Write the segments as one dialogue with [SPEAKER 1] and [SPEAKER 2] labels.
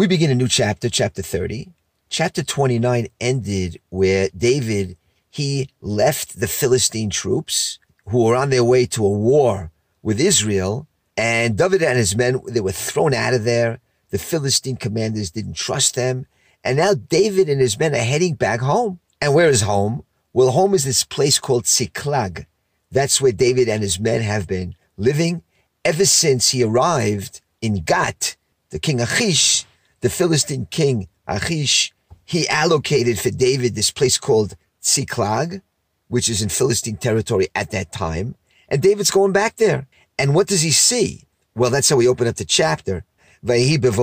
[SPEAKER 1] We begin a new chapter, chapter 30. Chapter 29 ended where David, he left the Philistine troops who were on their way to a war with Israel. And David and his men, they were thrown out of there. The Philistine commanders didn't trust them. And now David and his men are heading back home. And where is home? Well, home is this place called Ziklag. That's where David and his men have been living ever since he arrived in Gat. The king Achish, the Philistine king Achish, he allocated for David this place called Ziklag, which is in Philistine territory at that time. And David's going back there. And what does he see? Well, that's how we open up the chapter. David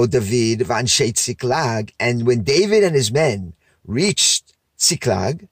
[SPEAKER 1] And when David and his men reached Ziklag,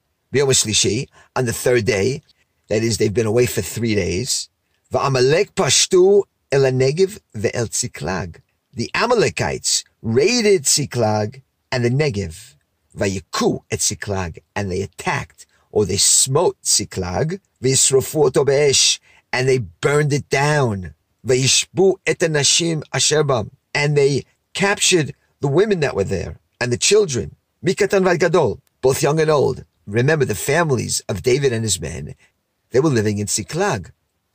[SPEAKER 1] on the third day, that is, they've been away for three days, Va'amalek pashtu el ve'el Ziklag. The Amalekites raided Ziklag and the Negev. Vayiku et Ziklag. And they attacked or they smote Ziklag. V'yisrofu oto be'esh. And they burned it down. Vayishbu et nashim asherbam. And they captured the women that were there and the children. Mikatan gadol, both young and old. Remember the families of David and his men. They were living in Ziklag.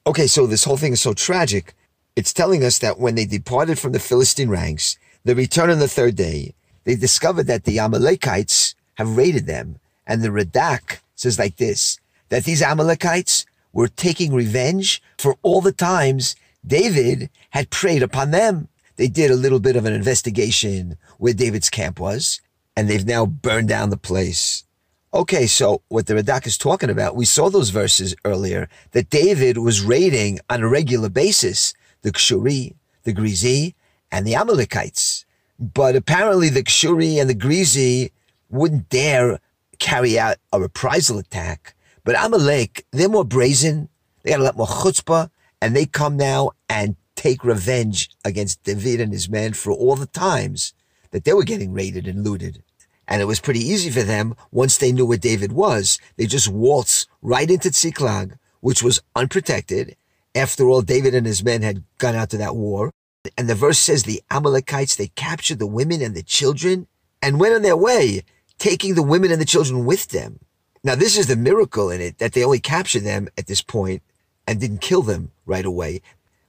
[SPEAKER 1] Okay, so this whole thing is so tragic. It's telling us that when they departed from the Philistine ranks, they returned on the third day. They discovered that the Amalekites have raided them. And the Radak says like this, that these Amalekites were taking revenge for all the times David had preyed upon them. They did a little bit of an investigation where David's camp was, and they've now burned down the place. Okay, so what the Radak is talking about, we saw those verses earlier that David was raiding on a regular basis the Kshuri, the Grizi, and the Amalekites. But apparently the Kshuri and the Grizi wouldn't dare carry out a reprisal attack. But Amalek, they're more brazen. They got a lot more chutzpah, and they come now and take revenge against David and his men for all the times that they were getting raided and looted. And it was pretty easy for them once they knew where David was. They just waltzed right into Tziklag, which was unprotected. After all, David and his men had gone out to that war. And the verse says the Amalekites, they captured the women and the children and went on their way, taking the women and the children with them. Now, this is the miracle in it that they only captured them at this point and didn't kill them right away.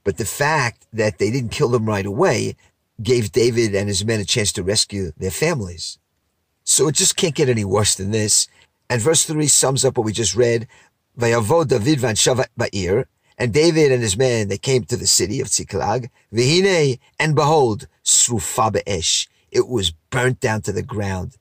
[SPEAKER 1] But the fact that they didn't kill them right away gave David and his men a chance to rescue their families. So it just can't get any worse than this. And verse 3 sums up what we just read. Vayavo David van Shavat Ba'ir. And David and his men, they came to the city of Ziklag, Vihine, and behold, Srufa Be'esh. It was burnt down to the ground.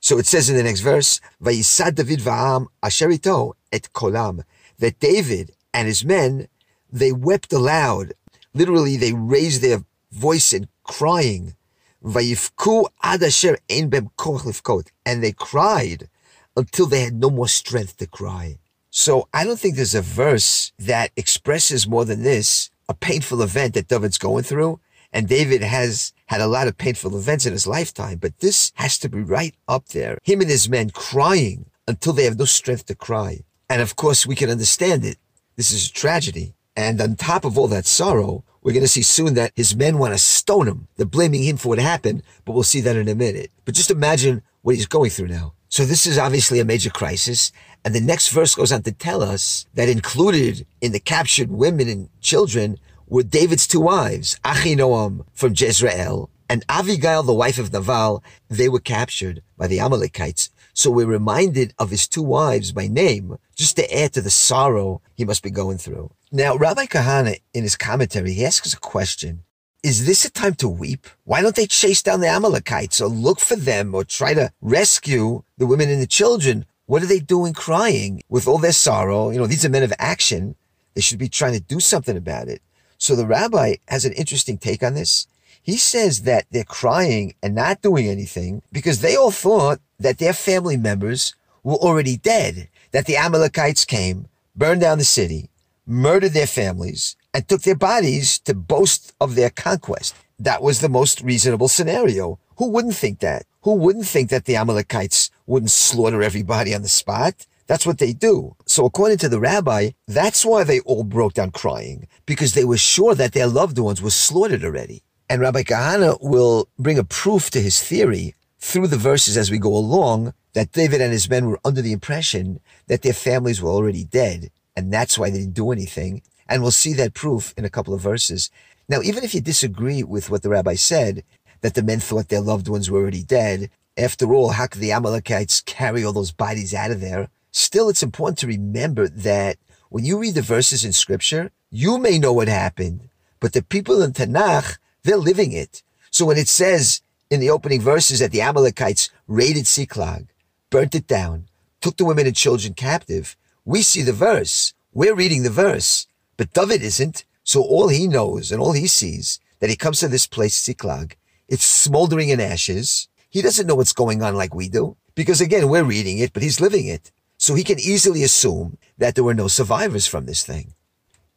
[SPEAKER 1] So it says in the next verse, Vayisad David va'am asherito et kolam. That David and his men, they wept aloud. Literally, they raised their voice in crying. Vayifku ad asher ein bem. And they cried until they had no more strength to cry. So I don't think there's a verse that expresses more than this a painful event that David's going through. And David has had a lot of painful events in his lifetime, but this has to be right up there. Him and his men crying until they have no strength to cry. And of course, we can understand it. This is a tragedy. And on top of all that sorrow, we're going to see soon that his men want to stone him. They're blaming him for what happened, but we'll see that in a minute. But just imagine what he's going through now. So this is obviously a major crisis. And the next verse goes on to tell us that included in the captured women and children were David's two wives, Achinoam from Jezreel and Avigail, the wife of Naval. They were captured by the Amalekites. So we're reminded of his two wives by name, just to add to the sorrow he must be going through. Now, Rabbi Kahana, in his commentary, he asks a question. Is this a time to weep? Why don't they chase down the Amalekites or look for them or try to rescue the women and the children? What are they doing crying with all their sorrow? You know, these are men of action. They should be trying to do something about it. So the rabbi has an interesting take on this. He says that they're crying and not doing anything because they all thought that their family members were already dead, that the Amalekites came, burned down the city, murdered their families, and took their bodies to boast of their conquest. That was the most reasonable scenario. Who wouldn't think that? Who wouldn't think that the Amalekites wouldn't slaughter everybody on the spot? That's what they do. So according to the rabbi, that's why they all broke down crying, because they were sure that their loved ones were slaughtered already. And Rabbi Kahana will bring a proof to his theory through the verses as we go along that David and his men were under the impression that their families were already dead. And that's why they didn't do anything. And we'll see that proof in a couple of verses. Now, even if you disagree with what the rabbi said, that the men thought their loved ones were already dead, after all, how could the Amalekites carry all those bodies out of there? Still, it's important to remember that when you read the verses in scripture, you may know what happened, but the people in Tanakh, they're living it. So when it says in the opening verses that the Amalekites raided Ziklag, burnt it down, took the women and children captive, we see the verse. We're reading the verse. But David isn't. So all he knows and all he sees that he comes to this place, Ziklag, it's smoldering in ashes. He doesn't know what's going on like we do. Because again, we're reading it, but he's living it. So he can easily assume that there were no survivors from this thing.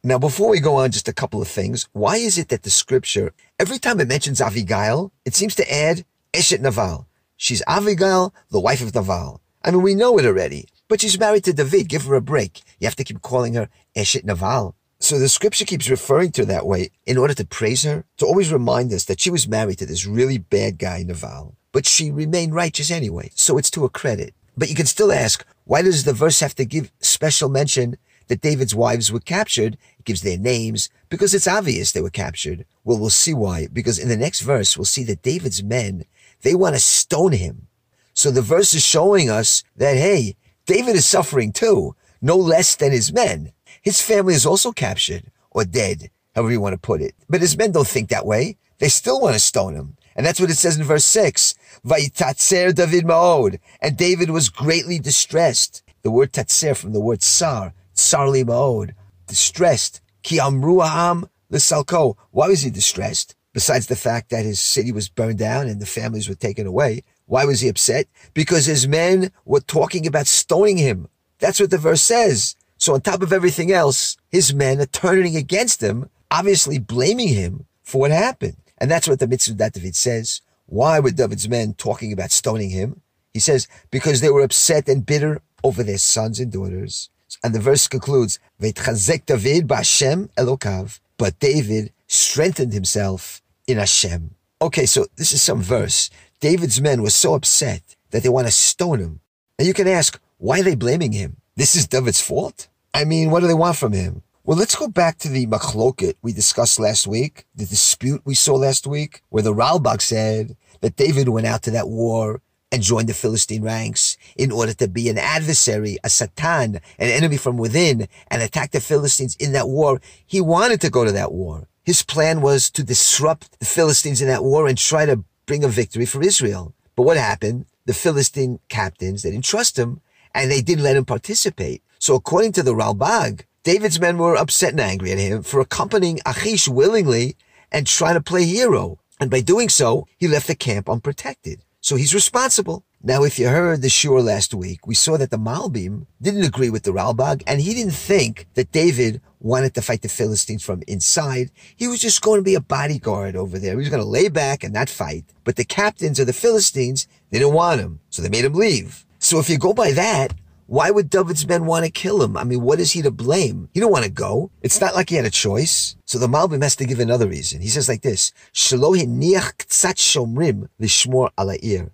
[SPEAKER 1] Now, before we go on, just a couple of things. Why is it that the scripture, every time it mentions Avigail, it seems to add Eshet Naval? She's Avigail, the wife of Naval. I mean, we know it already, but she's married to David. Give her a break. You have to keep calling her Eshet Naval. So the scripture keeps referring to her that way in order to praise her, to always remind us that she was married to this really bad guy, Naval. But she remained righteous anyway, so it's to her credit. But you can still ask, why does the verse have to give special mention that David's wives were captured. It gives their names because it's obvious they were captured. Well, we'll see why. Because in the next verse, we'll see that David's men, they want to stone him. So the verse is showing us that, hey, David is suffering too, no less than his men. His family is also captured or dead, however you want to put it. But his men don't think that way. They still want to stone him. And that's what it says in verse 6. Vayitatzer David Ma'od. And David was greatly distressed. The word tatzer from the word sar Sarli Ma'od, distressed. Ki amru ha'am l'salko. Why was he distressed? Besides the fact that his city was burned down and the families were taken away. Why was he upset? Because his men were talking about stoning him. That's what the verse says. So on top of everything else, his men are turning against him, obviously blaming him for what happened. And that's what the Metzudat David says. Why were David's men talking about stoning him? He says, because they were upset and bitter over their sons and daughters. And the verse concludes, V'etchazek David ba'Hashem Elokav. But David strengthened himself in Hashem. Okay, so this is some verse. David's men were so upset that they want to stone him. And you can ask, why are they blaming him? This is David's fault? I mean, what do they want from him? Well, let's go back to the machloket we discussed last week, the dispute we saw last week, where the Ralbag said that David went out to that war and joined the Philistine ranks in order to be an adversary, a satan, an enemy from within, and attack the Philistines in that war. He wanted to go to that war. His plan was to disrupt the Philistines in that war and try to bring a victory for Israel. But what happened? The Philistine captains, they didn't trust him and they didn't let him participate. So according to the Ralbag, David's men were upset and angry at him for accompanying Achish willingly and trying to play hero. And by doing so, he left the camp unprotected. So he's responsible. Now, if you heard the shiur last week, we saw that the Malbim didn't agree with the Ralbag, and he didn't think that David wanted to fight the Philistines from inside. He was just going to be a bodyguard over there. He was going to lay back and not fight. But the captains of the Philistines, they didn't want him, so they made him leave. So if you go by that, why would David's men want to kill him? I mean, what is he to blame? He don't want to go. It's not like he had a choice. So the Malbim has to give another reason. He says like this,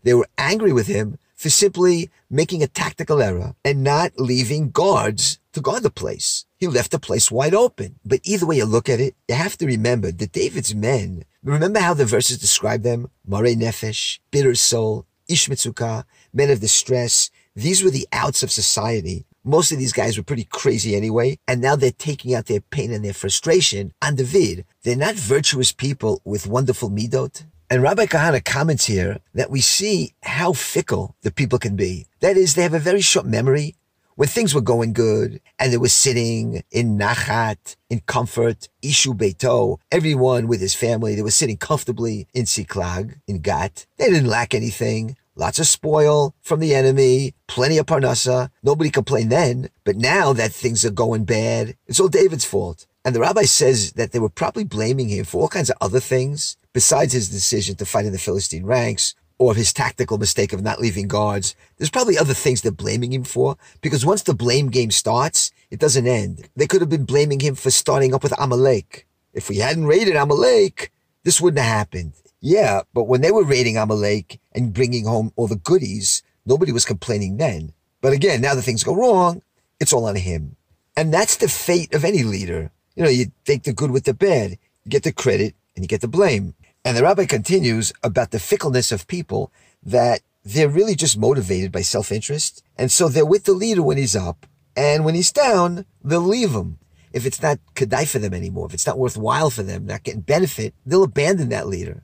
[SPEAKER 1] They were angry with him for simply making a tactical error and not leaving guards to guard the place. He left the place wide open. But either way you look at it, you have to remember that David's men, remember how the verses describe them? Mare Nefesh, bitter soul, Ish men of distress, these were the outs of society. Most of these guys were pretty crazy anyway, and now they're taking out their pain and their frustration on David. They're not virtuous people with wonderful midot. And Rabbi Kahana comments here that we see how fickle the people can be. That is, they have a very short memory. When things were going good and they were sitting in nachat, in comfort, ishu beito, everyone with his family, they were sitting comfortably in Ziklag, in Gat. They didn't lack anything. Lots of spoil from the enemy, plenty of parnasa. Nobody complained then, but now that things are going bad, it's all David's fault. And the rabbi says that they were probably blaming him for all kinds of other things besides his decision to fight in the Philistine ranks or his tactical mistake of not leaving guards. There's probably other things they're blaming him for because once the blame game starts, it doesn't end. They could have been blaming him for starting up with Amalek. If we hadn't raided Amalek, this wouldn't have happened. Yeah, but when they were raiding Amalek and bringing home all the goodies, nobody was complaining then. But again, now that things go wrong, it's all on him. And that's the fate of any leader. You know, you take the good with the bad, you get the credit and you get the blame. And the rabbi continues about the fickleness of people that they're really just motivated by self-interest. And so they're with the leader when he's up. And when he's down, they'll leave him. If it's not kedai for them anymore, if it's not worthwhile for them, not getting benefit, they'll abandon that leader.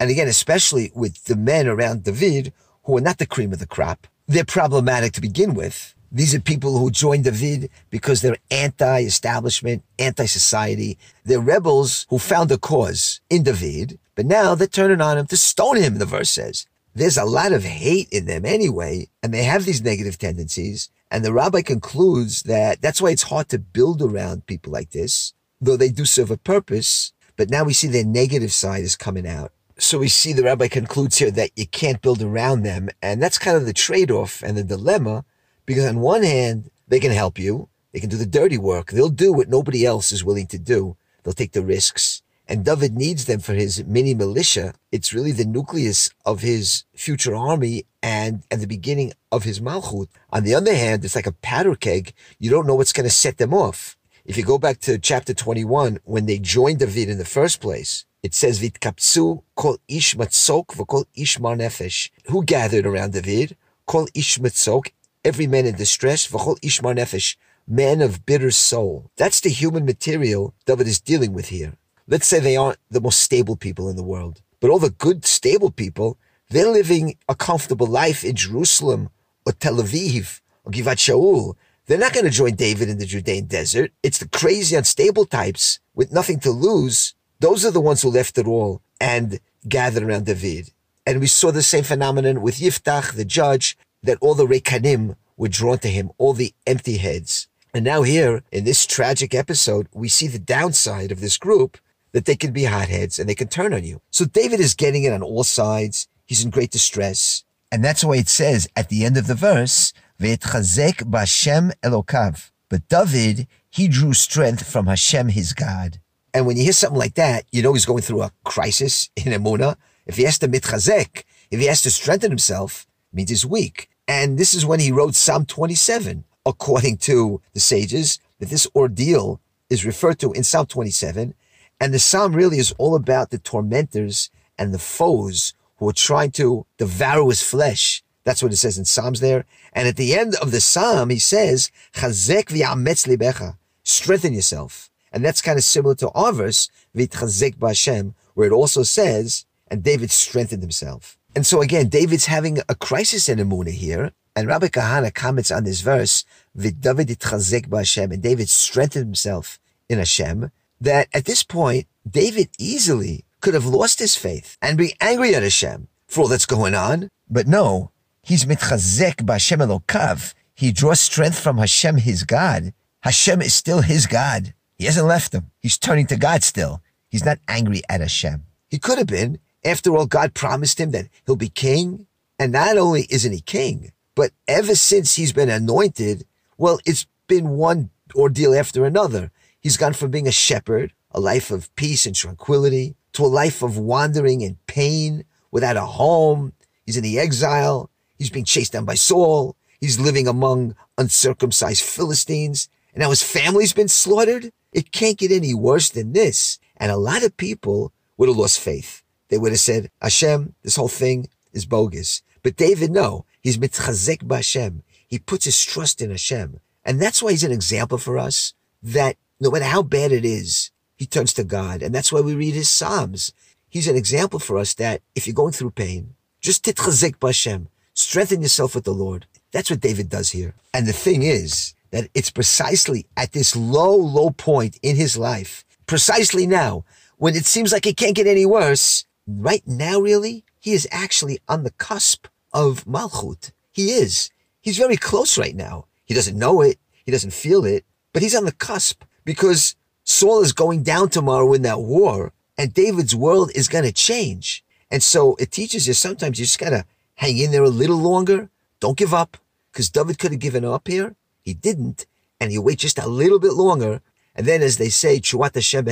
[SPEAKER 1] And again, especially with the men around David who are not the cream of the crop, they're problematic to begin with. These are people who joined David because they're anti-establishment, anti-society. They're rebels who found a cause in David, but now they're turning on him to stone him, the verse says. There's a lot of hate in them anyway, and they have these negative tendencies. And the rabbi concludes that that's why it's hard to build around people like this, though they do serve a purpose. But now we see their negative side is coming out. So we see the rabbi concludes here that you can't build around them. And that's kind of the trade-off and the dilemma, because on one hand, they can help you. They can do the dirty work. They'll do what nobody else is willing to do. They'll take the risks. And David needs them for his mini militia. It's really the nucleus of his future army and at the beginning of his malchut. On the other hand, it's like a powder keg. You don't know what's going to set them off. If you go back to chapter 21, when they joined David in the first place, it says, Vitkapsu kol ish matzok v'kol ish mar nefesh. Who gathered around David? Kol ish matzok, every man in distress, v'kol ish mar nefesh, man of bitter soul. That's the human material David is dealing with here. Let's say they aren't the most stable people in the world, but all the good, stable people, they're living a comfortable life in Jerusalem or Tel Aviv or Givat Shaul. They're not going to join David in the Judean desert. It's the crazy, unstable types with nothing to lose those are the ones who left it all and gathered around David. And we saw the same phenomenon with Yiftach, the judge, that all the Rekanim were drawn to him, all the empty heads. And now here, in this tragic episode, we see the downside of this group, that they can be hotheads and they can turn on you. So David is getting it on all sides. He's in great distress. And that's why it says at the end of the verse, Ve'etchazek b'Hashem Elokav. But David, he drew strength from Hashem, his God. And when you hear something like that, you know he's going through a crisis in Emuna. If he has to mitchazek, if he has to strengthen himself, means he's weak. And this is when he wrote Psalm 27, according to the sages, that this ordeal is referred to in Psalm 27. And the Psalm really is all about the tormentors and the foes who are trying to devour his flesh. That's what it says in Psalms there. And at the end of the Psalm, he says, Chazek v'yametz libecha. Strengthen yourself. And that's kind of similar to our verse, V'itchazek b'Hashem, where it also says, and David strengthened himself. And so again, David's having a crisis in Emunah here, and Rabbi Kahana comments on this verse, V'david itchazek b'Hashem, and David strengthened himself in Hashem, that at this point, David easily could have lost his faith and be angry at Hashem for all that's going on. But no, he's mitchazek b'Hashem Elokav. He draws strength from Hashem, his God. Hashem is still his God. He hasn't left him. He's turning to God still. He's not angry at Hashem. He could have been. After all, God promised him that he'll be king. And not only isn't he king, but ever since he's been anointed, well, it's been one ordeal after another. He's gone from being a shepherd, a life of peace and tranquility, to a life of wandering and pain without a home. He's in the exile. He's being chased down by Saul. He's living among uncircumcised Philistines. And now his family's been slaughtered. It can't get any worse than this. And a lot of people would have lost faith. They would have said, Hashem, this whole thing is bogus. But David, no, he's mitchazek b'Hashem. He puts his trust in Hashem. And that's why he's an example for us that no matter how bad it is, he turns to God. And that's why we read his Psalms. He's an example for us that if you're going through pain, just titchazek b'Hashem. Strengthen yourself with the Lord. That's what David does here. And the thing is, that it's precisely at this low, low point in his life, precisely now, when it seems like it can't get any worse, right now, really, he is actually on the cusp of Malchut. He is. He's very close right now. He doesn't know it. He doesn't feel it, but he's on the cusp because Saul is going down tomorrow in that war and David's world is going to change. And so it teaches you sometimes you just got to hang in there a little longer. Don't give up because David could have given up here he didn't, and he wait just a little bit longer. And then, as they say, Chuat Hashem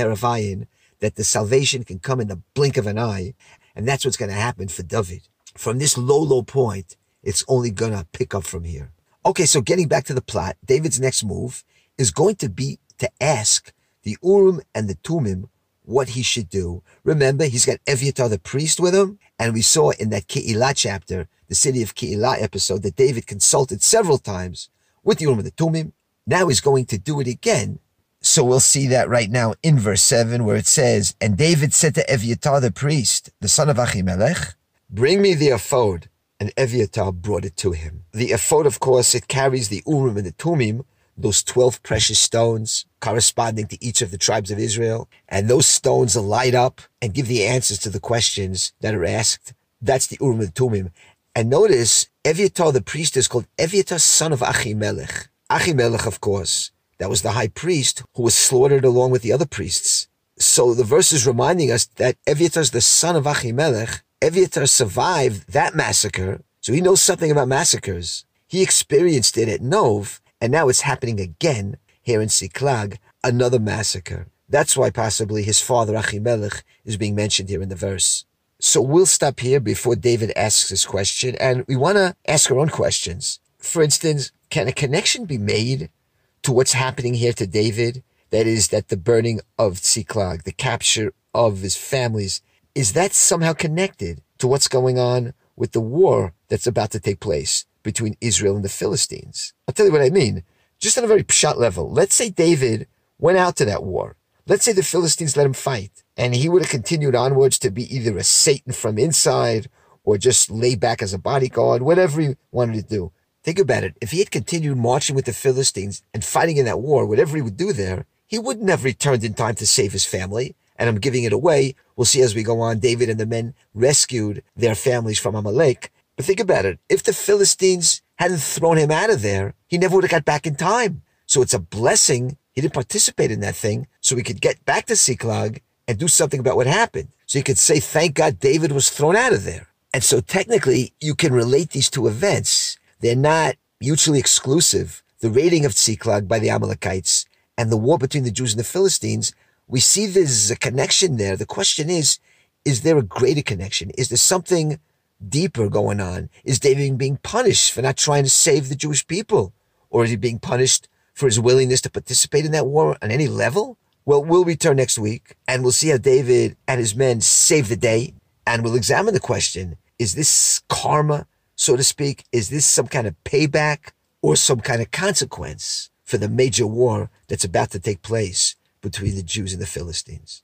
[SPEAKER 1] that the salvation can come in the blink of an eye. And that's what's going to happen for David. From this low, low point, it's only going to pick up from here. Okay, so getting back to the plot, David's next move is going to be to ask the Urim and the Tumim what he should do. Remember, he's got Evyatar the priest with him, and we saw in that Keilah chapter, the city of Keilah episode, that David consulted several times with the Urim and the Tumim. Now he's going to do it again. So we'll see that right now in verse 7 where it says, And David said to Evyatar the priest, the son of Achimelech, Bring me the ephod. And Evyatar brought it to him. The ephod, of course, it carries the Urim and the Tumim, those 12 precious stones corresponding to each of the tribes of Israel. And those stones light up and give the answers to the questions that are asked. That's the Urim and the Tumim. And notice, Evyatar the priest is called Evyatar son of Achimelech. Achimelech, of course, that was the high priest who was slaughtered along with the other priests. So the verse is reminding us that Evyatar is the son of Achimelech. Evyatar survived that massacre, so he knows something about massacres. He experienced it at Nov, and now it's happening again here in Ziklag, another massacre. That's why possibly his father Achimelech is being mentioned here in the verse. So we'll stop here before David asks his question, and we want to ask our own questions. For instance, can a connection be made to what's happening here to David? That is, that the burning of Siklag, the capture of his families, is that somehow connected to what's going on with the war that's about to take place between Israel and the Philistines? I'll tell you what I mean. Just on a very pshat level. Let's say David went out to that war. Let's say the Philistines let him fight and he would have continued onwards to be either a Satan from inside or just lay back as a bodyguard, whatever he wanted to do. Think about it. If he had continued marching with the Philistines and fighting in that war, whatever he would do there, he wouldn't have returned in time to save his family. And I'm giving it away. We'll see as we go on. David and the men rescued their families from Amalek. But think about it. If the Philistines hadn't thrown him out of there, he never would have got back in time. So it's a blessing. He didn't participate in that thing. So he could get back to Ziklag and do something about what happened. So he could say, thank God David was thrown out of there. And so technically you can relate these two events they're not mutually exclusive. The raiding of Tziklag by the Amalekites and the war between the Jews and the Philistines, we see there's a connection there. The question is, is there a greater connection? Is there something deeper going on? Is David being punished for not trying to save the Jewish people? Or is he being punished for his willingness to participate in that war on any level? Well, we'll return next week and we'll see how David and his men save the day. And we'll examine the question, is this karma so to speak? Is this some kind of payback or some kind of consequence for the major war that's about to take place between the Jews and the Philistines?